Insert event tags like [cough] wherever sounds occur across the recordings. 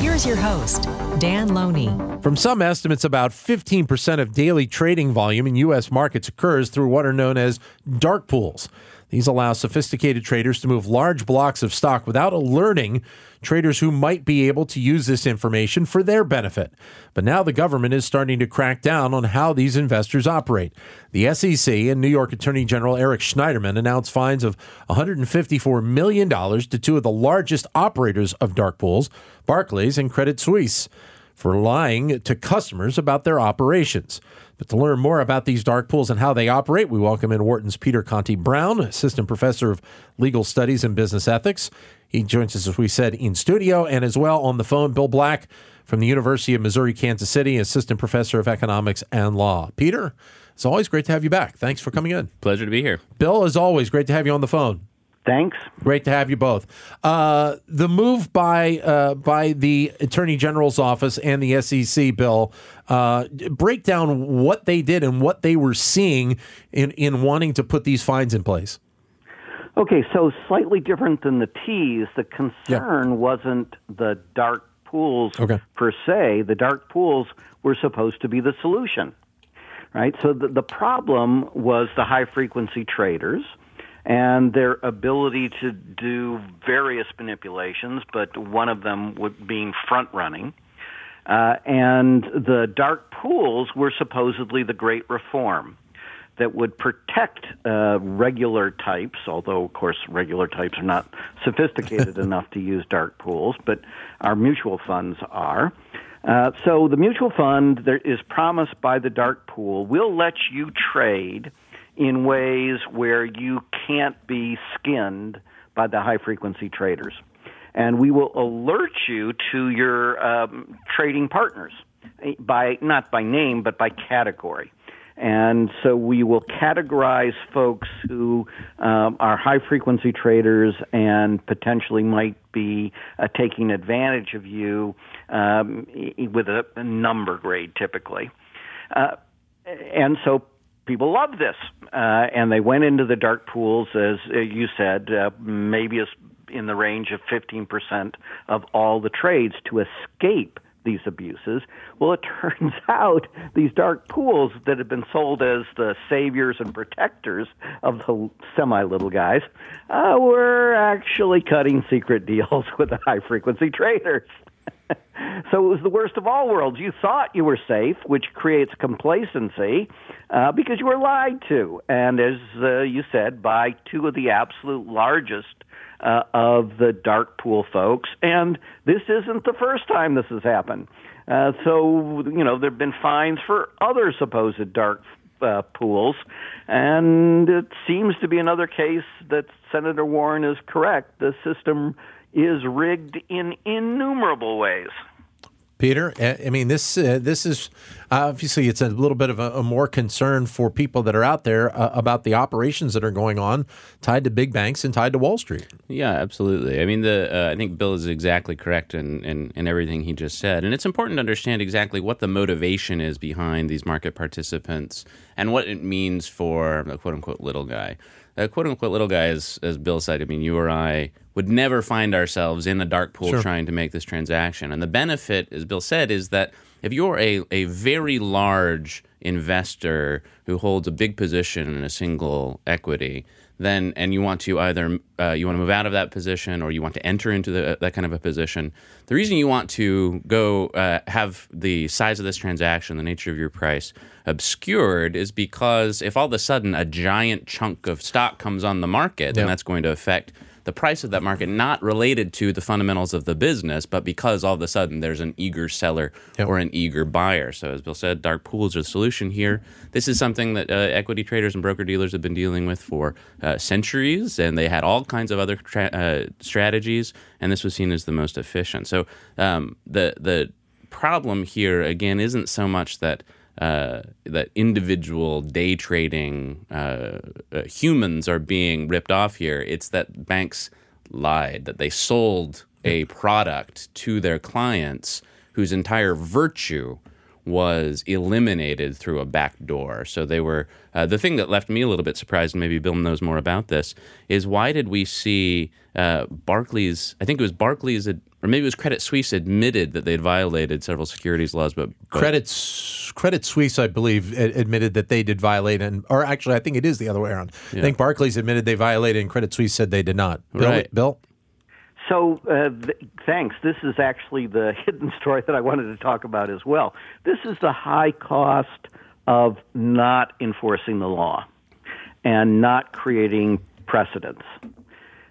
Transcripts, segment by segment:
Here's your host, Dan Loney. From some estimates, about 15% of daily trading volume in U.S. markets occurs through what are known as dark pools. These allow sophisticated traders to move large blocks of stock without alerting traders who might be able to use this information for their benefit. But now the government is starting to crack down on how these investors operate. The SEC and New York Attorney General Eric Schneiderman announced fines of $154 million to two of the largest operators of dark pools, Barclays and Credit Suisse for lying to customers about their operations. But to learn more about these dark pools and how they operate, we welcome in Wharton's Peter Conti Brown, Assistant Professor of Legal Studies and Business Ethics. He joins us, as we said, in studio and as well on the phone, Bill Black from the University of Missouri Kansas City, Assistant Professor of Economics and Law. Peter, it's always great to have you back. Thanks for coming in. Pleasure to be here. Bill, as always, great to have you on the phone. Thanks. Great to have you both. Uh, the move by uh, by the Attorney General's office and the SEC bill uh, break down what they did and what they were seeing in in wanting to put these fines in place. Okay, so slightly different than the T's. The concern wasn't the dark pools Okay. per se. The dark pools were supposed to be the solution, right? So the, the problem was the high frequency traders and their ability to do various manipulations, but one of them would being front running. Uh, and the dark pools were supposedly the great reform that would protect uh, regular types, although, of course, regular types are not [laughs] sophisticated enough to use dark pools, but our mutual funds are. Uh, so the mutual fund there is promised by the dark pool will let you trade in ways where you can't be skinned by the high frequency traders. And we will alert you to your um, trading partners eh, by not by name but by category. And so we will categorize folks who um, are high frequency traders and potentially might be uh, taking advantage of you um, with a, a number grade typically. Uh, and so people love this, uh, and they went into the dark pools, as uh, you said, uh, maybe as in the range of 15% of all the trades to escape these abuses. Well, it [laughs] turns out these dark pools that have been sold as the saviors and protectors of the semi little guys uh, were actually cutting secret [laughs] deals with the high frequency traders. [laughs] So it was the worst of all worlds. You thought you were safe, which creates complacency uh, because you were lied to. And as uh, you said, by two of the absolute largest uh, of the dark pool folks. And this isn't the first time this has happened. Uh, so, you know, there have been fines for other supposed dark uh, pools. And it seems to be another case that Senator Warren is correct. The system is rigged in innumerable ways. Peter, I I mean this. Uh, this is obviously it's a little bit of a, a more concern for people that are out there uh, about the operations that are going on tied to big banks and tied to Wall Street. Yeah, absolutely. I mean, the uh, I think Bill is exactly correct in, in, in everything he just said, and it's important to understand exactly what the motivation is behind these market participants and what it means for the quote unquote little guy. Quote unquote little guy, as, as Bill said, I mean, you or I would never find ourselves in a dark pool Sure. trying to make this transaction. And the benefit, as Bill said, is that if you're a, a very large investor who holds a big position in a single equity, then and you want to either uh, you want to move out of that position or you want to enter into the, that kind of a position. The reason you want to go uh, have the size of this transaction, the nature of your price obscured, is because if all of a sudden a giant chunk of stock comes on the market, then that's going to affect the price of that market, not related to the fundamentals of the business, but because all of a sudden there's an eager seller Yep. or an eager buyer. So, as Bill said, dark pools are the solution here. This is something that uh, equity traders and broker dealers have been dealing with for uh, centuries, and they had all kinds of other tra- uh, strategies, and this was seen as the most efficient. So, um, the the problem here again isn't so much that uh, that individual day trading uh, uh, humans are being ripped off here. It's that banks lied, that they sold a product to their clients whose entire virtue was eliminated through a back door. So they were uh, the thing that left me a little bit surprised, and maybe Bill knows more about this, is why did we see uh, Barclays? I think it was Barclays, or maybe it was Credit Suisse admitted that they'd violated several securities laws, but, but Credit Credit Suisse, I believe, a- admitted that they did violate, and or actually, I think it is the other way around. I think Barclays admitted they violated, and Credit Suisse said they did not. Bill, Right. Bill. So, uh, th- thanks. This is actually the [laughs] hidden story that I wanted to talk about as well. This is the high cost of not enforcing the law and not creating precedents.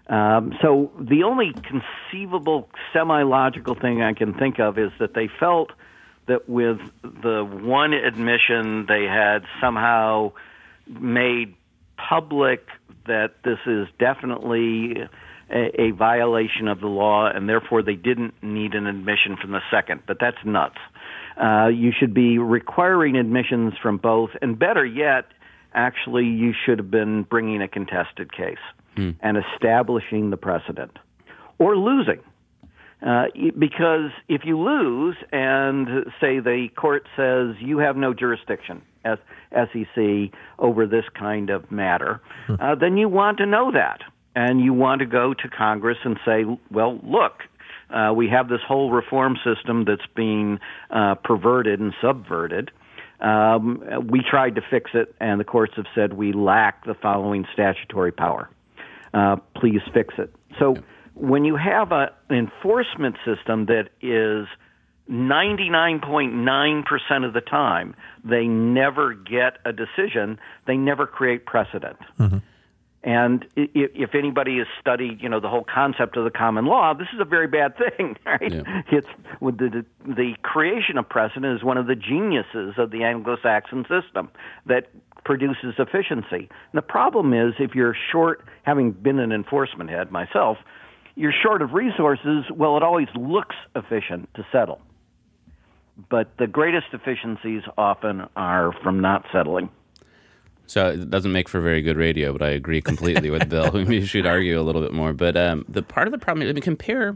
Um, so, the only conceivable semi logical thing I can think of is that they felt that with the one admission they had somehow made public that this is definitely a, a violation of the law, and therefore they didn't need an admission from the second. But that's nuts. Uh, you should be requiring admissions from both, and better yet, actually, you should have been bringing a contested case and establishing the precedent, or losing. Uh, because if you lose and say the court says you have no jurisdiction as SEC over this kind of matter, uh, then you want to know that. And you want to go to Congress and say, well, look, uh, we have this whole reform system that's being uh, perverted and subverted. Um, we tried to fix it, and the courts have said we lack the following statutory power. Uh, please fix it. So when you have a, an enforcement system that is 99.9% of the time, they never get a decision, they never create precedent. And if anybody has studied, you know, the whole concept of the common law, this is a very bad thing, [laughs] right? Yeah. It's with the the creation of precedent is one of the geniuses of the Anglo-Saxon system that produces efficiency. And the problem is if you're short, having been an enforcement head myself, you're short of resources. Well, it always looks efficient to settle, but the greatest efficiencies often are from not settling. So it doesn't make for very good radio, but I agree completely with Bill. [laughs] We should argue a little bit more. But um, the part of the problem, let me compare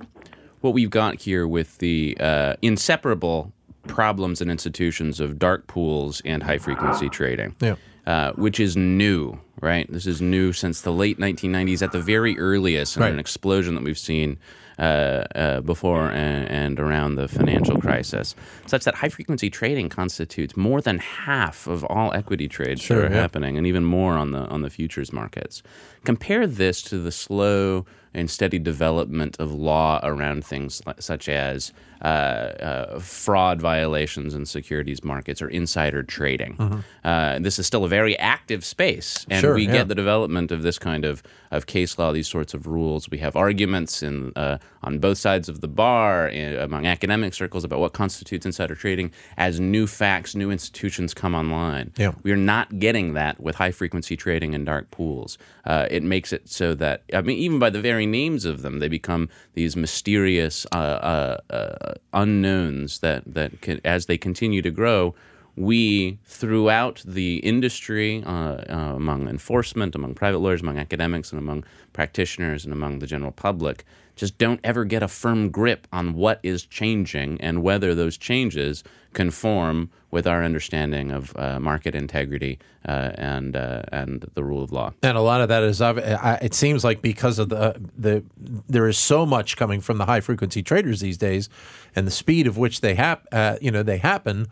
what we've got here with the uh, inseparable problems and institutions of dark pools and high frequency trading, Yeah. uh, which is new, right? This is new since the late 1990s at the very earliest, and Right. an explosion that we've seen Uh, uh, before and, and around the financial crisis, such that high frequency trading constitutes more than half of all equity trades Sure, that are yeah. happening, and even more on the on the futures markets. Compare this to the slow and steady development of law around things such as uh, uh, fraud violations in securities markets or insider trading. Uh, this is still a very active space, and. Sure, we yeah. get the development of this kind of, of case law, these sorts of rules. We have arguments in uh, on both sides of the bar in, among academic circles about what constitutes insider trading as new facts, new institutions come online. Yeah. We are not getting that with high frequency trading and dark pools. Uh, it makes it so that I mean, even by the very names of them, they become these mysterious uh, uh, uh, unknowns that that can, as they continue to grow. We, throughout the industry, uh, uh, among enforcement, among private lawyers, among academics, and among practitioners, and among the general public, just don't ever get a firm grip on what is changing and whether those changes conform with our understanding of uh, market integrity uh, and uh, and the rule of law. And a lot of that is, it seems like because of the the there is so much coming from the high frequency traders these days, and the speed of which they hap, uh, you know, they happen.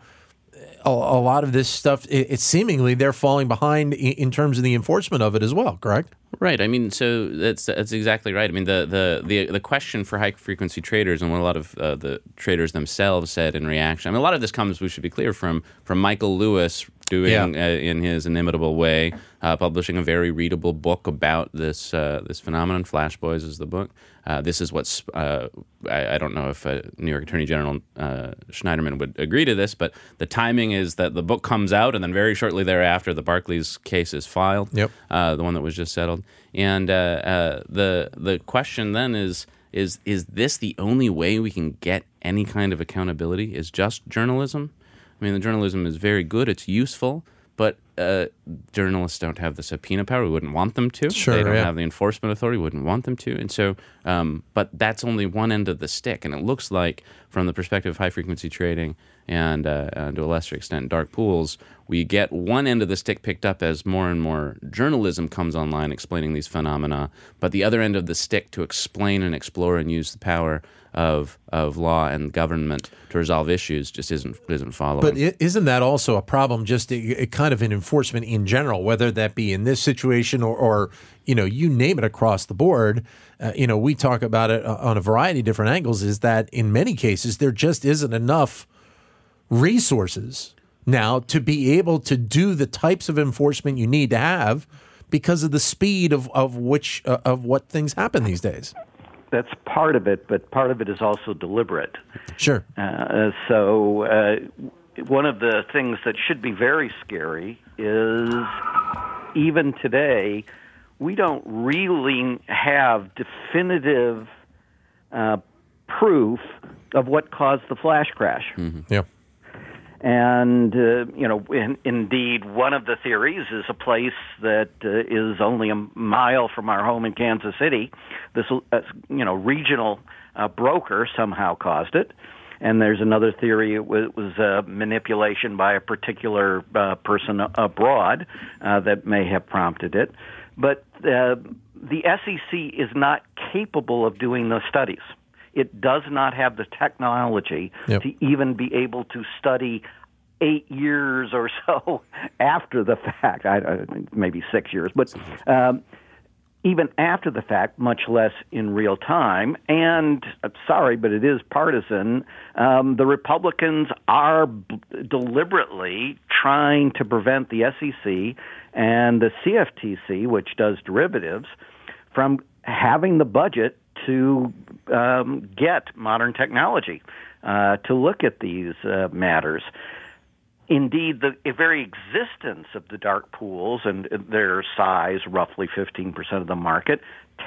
A, a lot of this stuff, it, it's seemingly they're falling behind in, in terms of the enforcement of it as well. Correct? Right. I mean, so that's that's exactly right. I mean, the the the, the question for high frequency traders and what a lot of uh, the traders themselves said in reaction. I mean, a lot of this comes, we should be clear, from from Michael Lewis doing Yeah. uh, in his inimitable way, uh, publishing a very readable book about this uh, this phenomenon. Flash Boys is the book. Uh, this is what's uh, I, I don't know if uh, New York Attorney General uh, Schneiderman would agree to this, but the timing is that the book comes out and then very shortly thereafter the Barclays case is filed Yep. uh, the one that was just settled. And uh, uh, the the question then is is is this the only way we can get any kind of accountability? Is just journalism? I mean, the journalism is very good. It's useful, but uh, journalists don't have the subpoena power. We wouldn't want them to. Sure, they don't yeah. have the enforcement authority. We wouldn't want them to. And so, um, but that's only one end of the stick. And it looks like, from the perspective of high frequency trading and, uh, and to a lesser extent, dark pools, we get one end of the stick picked up as more and more journalism comes online explaining these phenomena, but the other end of the stick to explain and explore and use the power of of law and government to resolve issues just isn't isn't following. But isn't that also a problem? Just a, a kind of an enforcement in general, whether that be in this situation or, or you know, you name it across the board. Uh, you know, we talk about it uh, on a variety of different angles. Is that in many cases there just isn't enough resources now to be able to do the types of enforcement you need to have because of the speed of of which uh, of what things happen these days. That's part of it, but part of it is also deliberate. Sure. Uh, so, uh, one of the things that should be very scary is even today, we don't really have definitive uh, proof of what caused the flash crash. Yeah. And, uh, you know, in, indeed, one of the theories is a place that uh, is only a mile from our home in Kansas City. This, uh, you know, regional uh, broker somehow caused it. And there's another theory it was, was uh, manipulation by a particular uh, person abroad uh, that may have prompted it. But uh, the SEC is not capable of doing those studies. It does not have the technology Yep. to even be able to study eight years or [laughs] so after the fact. I, maybe six years, but um, even after the fact, much less in real time. And I'm sorry, but it is partisan. Um, the Republicans are b- deliberately trying to prevent the SEC and the CFTC, which does derivatives, from having the budget to um, get modern technology uh, to look at these uh, matters. Indeed, the very existence of the dark pools and their size, roughly 15% of the market,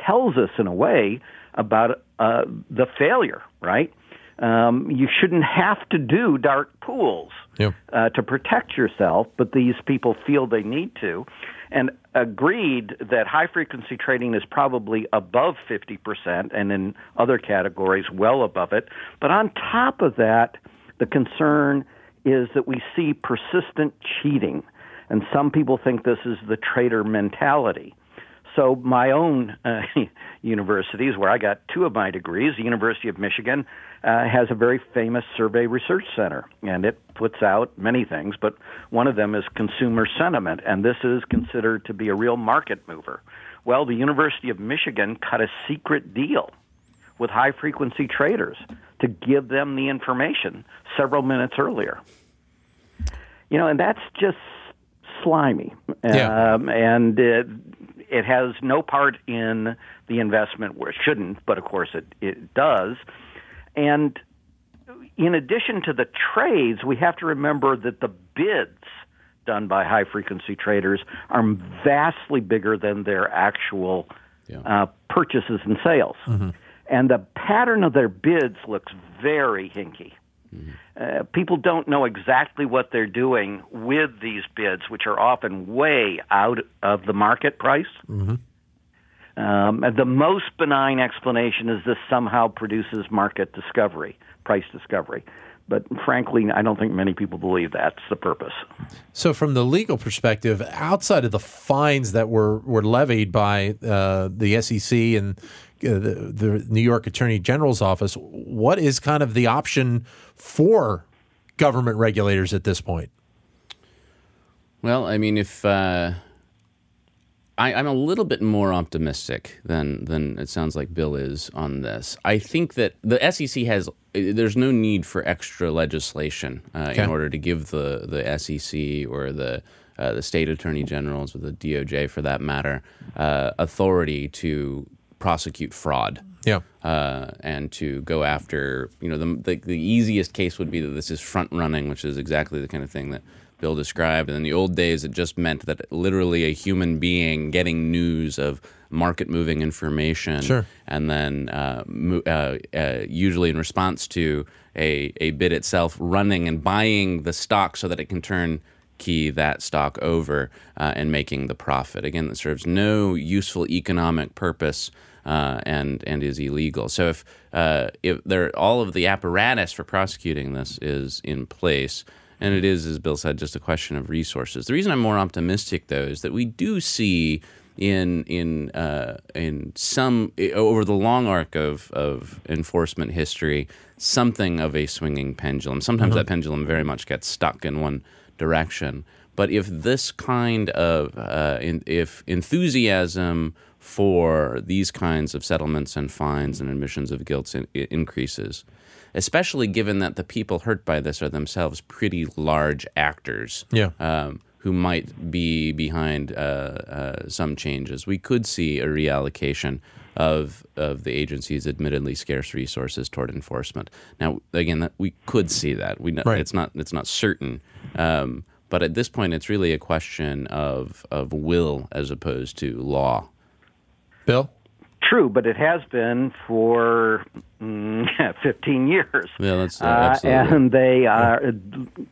tells us in a way about uh, the failure, right? Um, you shouldn't have to do dark pools Yep. uh, to protect yourself, but these people feel they need to. And agreed that high frequency trading is probably above 50%, and in other categories, well above it. But on top of that, the concern is that we see persistent cheating. And some people think this is the trader mentality. So, my own uh, [laughs] universities, where I got two of my degrees, the University of Michigan, uh, has a very famous survey research center, and it puts out many things, but one of them is consumer sentiment, and this is considered to be a real market mover. Well, the University of Michigan cut a secret deal with high frequency traders to give them the information several minutes earlier. You know, and that's just slimy. Yeah. Um, and it, it has no part in the investment where it shouldn't, but of course it, it does. And in addition to the trades, we have to remember that the bids done by high frequency traders are vastly bigger than their actual Yeah. uh, purchases and sales. And the pattern of their bids looks very hinky. Uh, people don't know exactly what they're doing with these bids, which are often way out of the market price. Um, and the most benign explanation is this somehow produces market discovery, price discovery. But frankly, I don't think many people believe that's the purpose. So, from the legal perspective, outside of the fines that were, were levied by uh, the SEC and uh, the, the New York Attorney General's office, what is kind of the option for government regulators at this point? Well, I mean, if uh, I, I'm a little bit more optimistic than than it sounds like Bill is on this. I think that the SEC has there's no need for extra legislation uh, Okay. in order to give the the SEC or the uh, the state attorney generals or the DOJ, for that matter, uh, authority to prosecute fraud Yeah. uh, and to go after, you know, the, the the easiest case would be that this is front running, which is exactly the kind of thing that Bill described. And in the old days, it just meant that literally a human being getting news of market moving information, Sure. and then uh, mo- uh, uh, usually in response to a, a bid itself running and buying the stock so that it can turn key that stock over uh, and making the profit. Again, that serves no useful economic purpose uh, and and is illegal. So if uh, if there all of the apparatus for prosecuting this is in place. And it is, as Bill said, just a question of resources. The reason I'm more optimistic, though, is that we do see in in uh, in some over the long arc of of enforcement history something of a swinging pendulum. Sometimes that pendulum very much gets stuck in one direction. But if this kind of uh, in, if enthusiasm for these kinds of settlements and fines and admissions of guilt in, increases, especially given that the people hurt by this are themselves pretty large actors, Yeah. um, who might be behind uh, uh, some changes, we could see a reallocation of of the agency's admittedly scarce resources toward enforcement. Now, again, that we could see that. We know, Right. it's not it's not certain, um, but at this point, it's really a question of of will as opposed to law. Bill? True, but it has been for mm, [laughs] 15 years. Yeah, that's uh, Uh, absolutely. and they are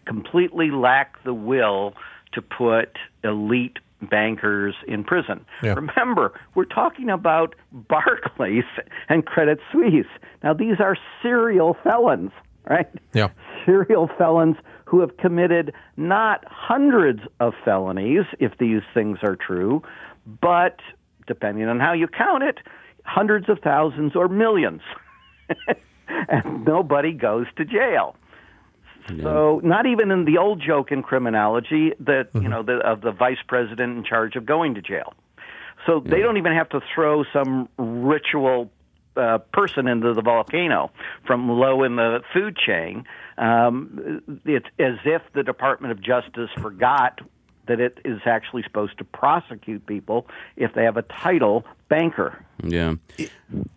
completely lack the will to put elite bankers in prison. Yeah. Remember, we're talking about Barclays and Credit Suisse. Now, these are serial felons, right? Yeah. Serial felons who have committed not hundreds of felonies, if these things are true, but depending on how you count it, hundreds of thousands or millions. [laughs] and nobody goes to jail. So not even in the old joke in criminology that you know the, of the vice president in charge of going to jail. So they don't even have to throw some ritual uh, person into the volcano from low in the food chain. Um, it's as if the Department of Justice forgot that it is actually supposed to prosecute people if they have a title banker. yeah.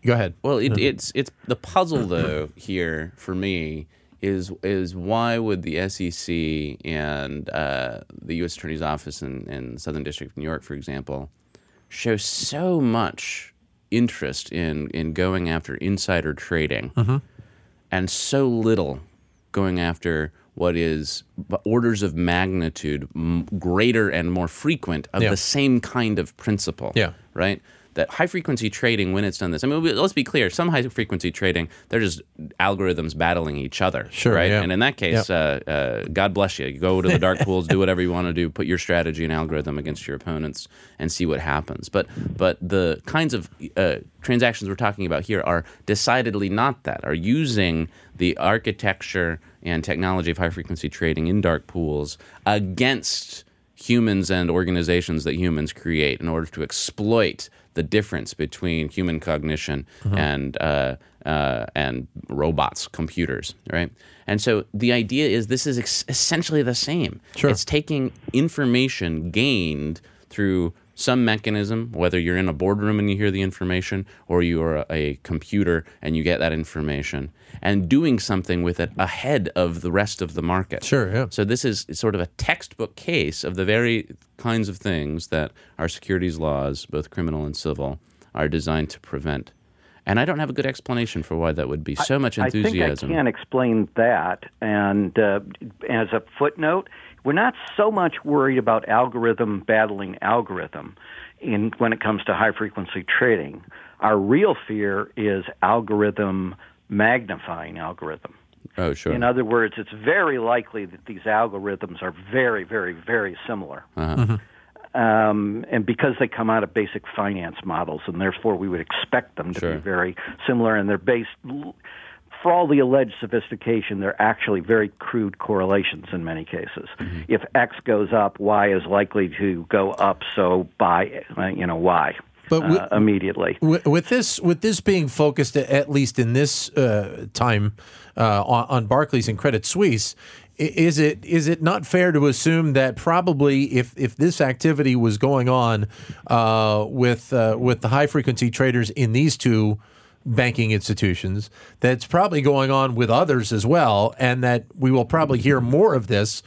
Go ahead. Well, it, it's it's the puzzle though here for me is is why would the SEC and uh, the U.S. Attorney's Office in, in Southern District of New York, for example, show so much interest in in going after insider trading and so little going after what is orders of magnitude m- greater and more frequent of Yeah. the same kind of principle. Yeah. Right? That high frequency trading, when it's done this, I mean, let's be clear. Some high frequency trading, they're just algorithms battling each other. Sure, Right. yeah. And in that case, uh, uh, God bless you. You Go to the dark pools, do whatever you want to do, put your strategy and algorithm against your opponents, and see what happens. But but the kinds of uh, transactions we're talking about here are decidedly not that. Are using the architecture and technology of high frequency trading in dark pools against humans and organizations that humans create in order to exploit the difference between human cognition and uh, uh, and robots, computers, right? And so the idea is this is ex- essentially the same. Sure. It's taking information gained through some mechanism, whether you're in a boardroom and you hear the information, or you are a, a computer and you get that information, and doing something with it ahead of the rest of the market. Sure, yeah. So this is sort of a textbook case of the very kinds of things that our securities laws, both criminal and civil, are designed to prevent. And I don't have a good explanation for why that would be. So much enthusiasm. I think I can explain that. And uh, as a footnote, we're not so much worried about algorithm battling algorithm in when it comes to high frequency trading. Our real fear is algorithm magnifying algorithm. oh, sure. In other words, it's very likely that these algorithms are very, very, very similar. Uh-huh. Um, and because they come out of basic finance models, and therefore we would expect them to Sure. be very similar, and they're based, for all the alleged sophistication, they're actually very crude correlations in many cases. Mm-hmm. If X goes up, Y is likely to go up, so buy, uh, you know, Y. But we- uh, immediately. With, with this, with this being focused at, at least in this uh, time uh, on, on Barclays and Credit Suisse, is it is it not fair to assume that probably if if this activity was going on uh, with uh, with the high frequency traders in these two banking institutions, that's probably going on with others as well, and that we will probably hear more of this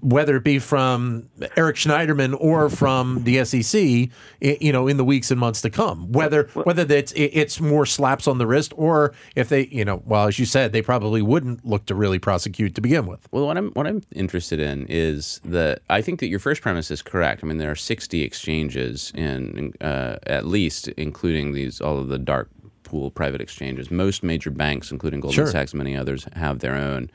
whether it be from Eric Schneiderman or from the SEC, you know, in the weeks and months to come. Whether whether that's it's more slaps on the wrist, or if they, you know, well, as you said, they probably wouldn't look to really prosecute to begin with. Well, what I'm what I'm interested in is that I think that your first premise is correct. I mean, there are 60 exchanges in uh, at least, including these all of the dark pool private exchanges. Most major banks, including Goldman Sure. Sachs, and many others, have their own.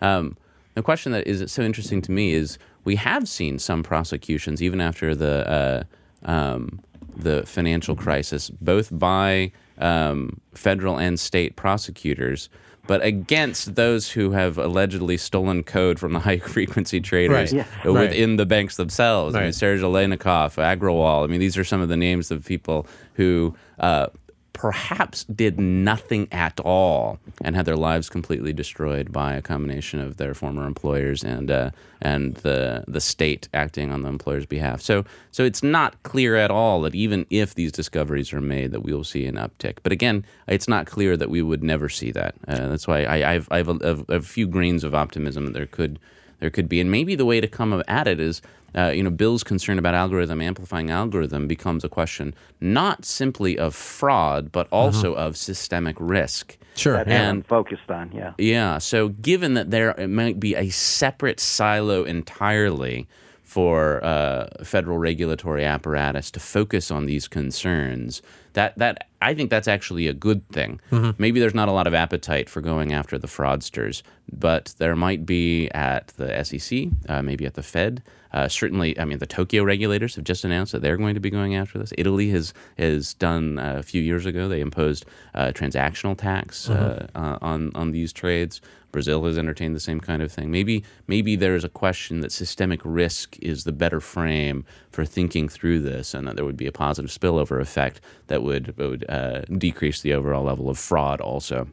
Um, the question that is so interesting to me is we have seen some prosecutions even after the uh, um, the financial crisis, both by um, federal and state prosecutors, but against those who have allegedly stolen code from the [laughs] high frequency traders Right. Right. within the banks themselves. I mean, Right. Serge Aleynikov, Agrawal. I mean, these are some of the names of people who. Uh, perhaps did nothing at all and had their lives completely destroyed by a combination of their former employers and uh, and the the state acting on the employer's behalf. So so it's not clear at all that even if these discoveries are made, that we will see an uptick. But again, it's not clear that we would never see that. Uh, that's why I, I've I've a, a, few grains of optimism that there could there could be, and maybe the way to come at it is uh, you know, Bill's concern about algorithm amplifying algorithm becomes a question not simply of fraud, but also of systemic risk. Sure. That's yeah. I'm And- focused on. Yeah. Yeah. So, given that there it might be a separate silo entirely for uh, federal regulatory apparatus to focus on these concerns, that that I think that's actually a good thing. Maybe there's not a lot of appetite for going after the fraudsters, but there might be at the SEC, uh, maybe at the Fed. Uh, certainly, I mean, the Tokyo regulators have just announced that they're going to be going after this. Italy has has done uh, a few years ago. They imposed uh, transactional tax uh, uh, on on these trades. Brazil has entertained the same kind of thing. Maybe maybe there is a question that systemic risk is the better frame for thinking through this, and that there would be a positive spillover effect that would would uh, decrease the overall level of fraud. Also,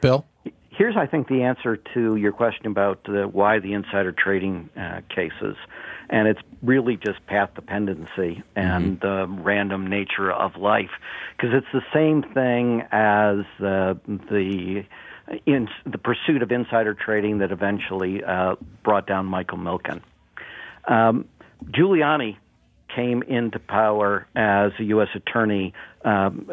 Bill. Here's, I think, the answer to your question about uh, why the insider trading uh, cases, and it's really just path dependency and the random nature of life, because it's the same thing as uh, the in the pursuit of insider trading that eventually uh, brought down Michael Milken. Um, Giuliani came into power as a U.S. attorney, um,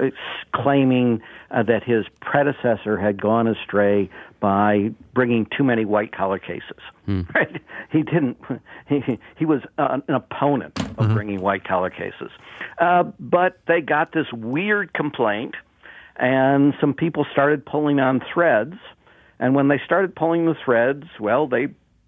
claiming uh, that his predecessor had gone astray by bringing too many white collar cases. [laughs] Right? He didn't. [laughs] He he was uh, an opponent of bringing white collar cases, uh, but they got this weird complaint, and some people started pulling on threads. And when they started pulling the threads, well, they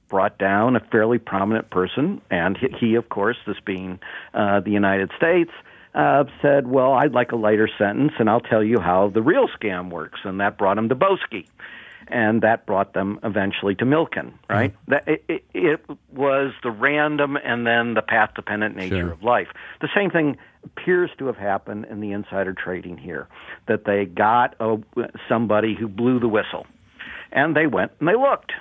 brought down a fairly prominent person, and he, he of course, this being uh, the United States, uh, said, "Well, I'd like a lighter sentence, and I'll tell you how the real scam works." And that brought him to Boesky, and that brought them eventually to Milken. Right? That it, it, it was the random and then the path-dependent nature Sure. of life. The same thing appears to have happened in the insider trading here, that they got a, somebody who blew the whistle, and they went and they looked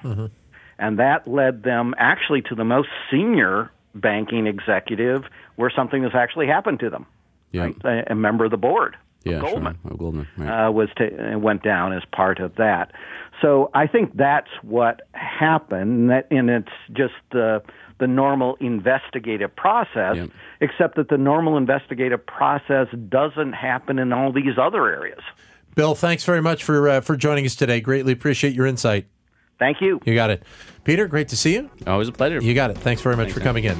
and that led them actually to the most senior banking executive where something has actually happened to them. Yeah. Right? A, a member of the board, of yeah, Goldman, sure. Oh, Goldman. Right. uh, was ta- went down as part of that. So I think that's what happened, and, that, and it's just the the normal investigative process. Yep. Except that the normal investigative process doesn't happen in all these other areas. Bill, thanks very much for uh, for joining us today. Greatly appreciate your insight. Thank you. You got it. Peter, great to see you. Always a pleasure. You got it. Thanks very much for coming in.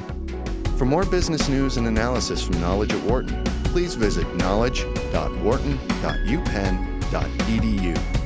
For more business news and analysis from Knowledge at Wharton, please visit knowledge.wharton.upenn.edu.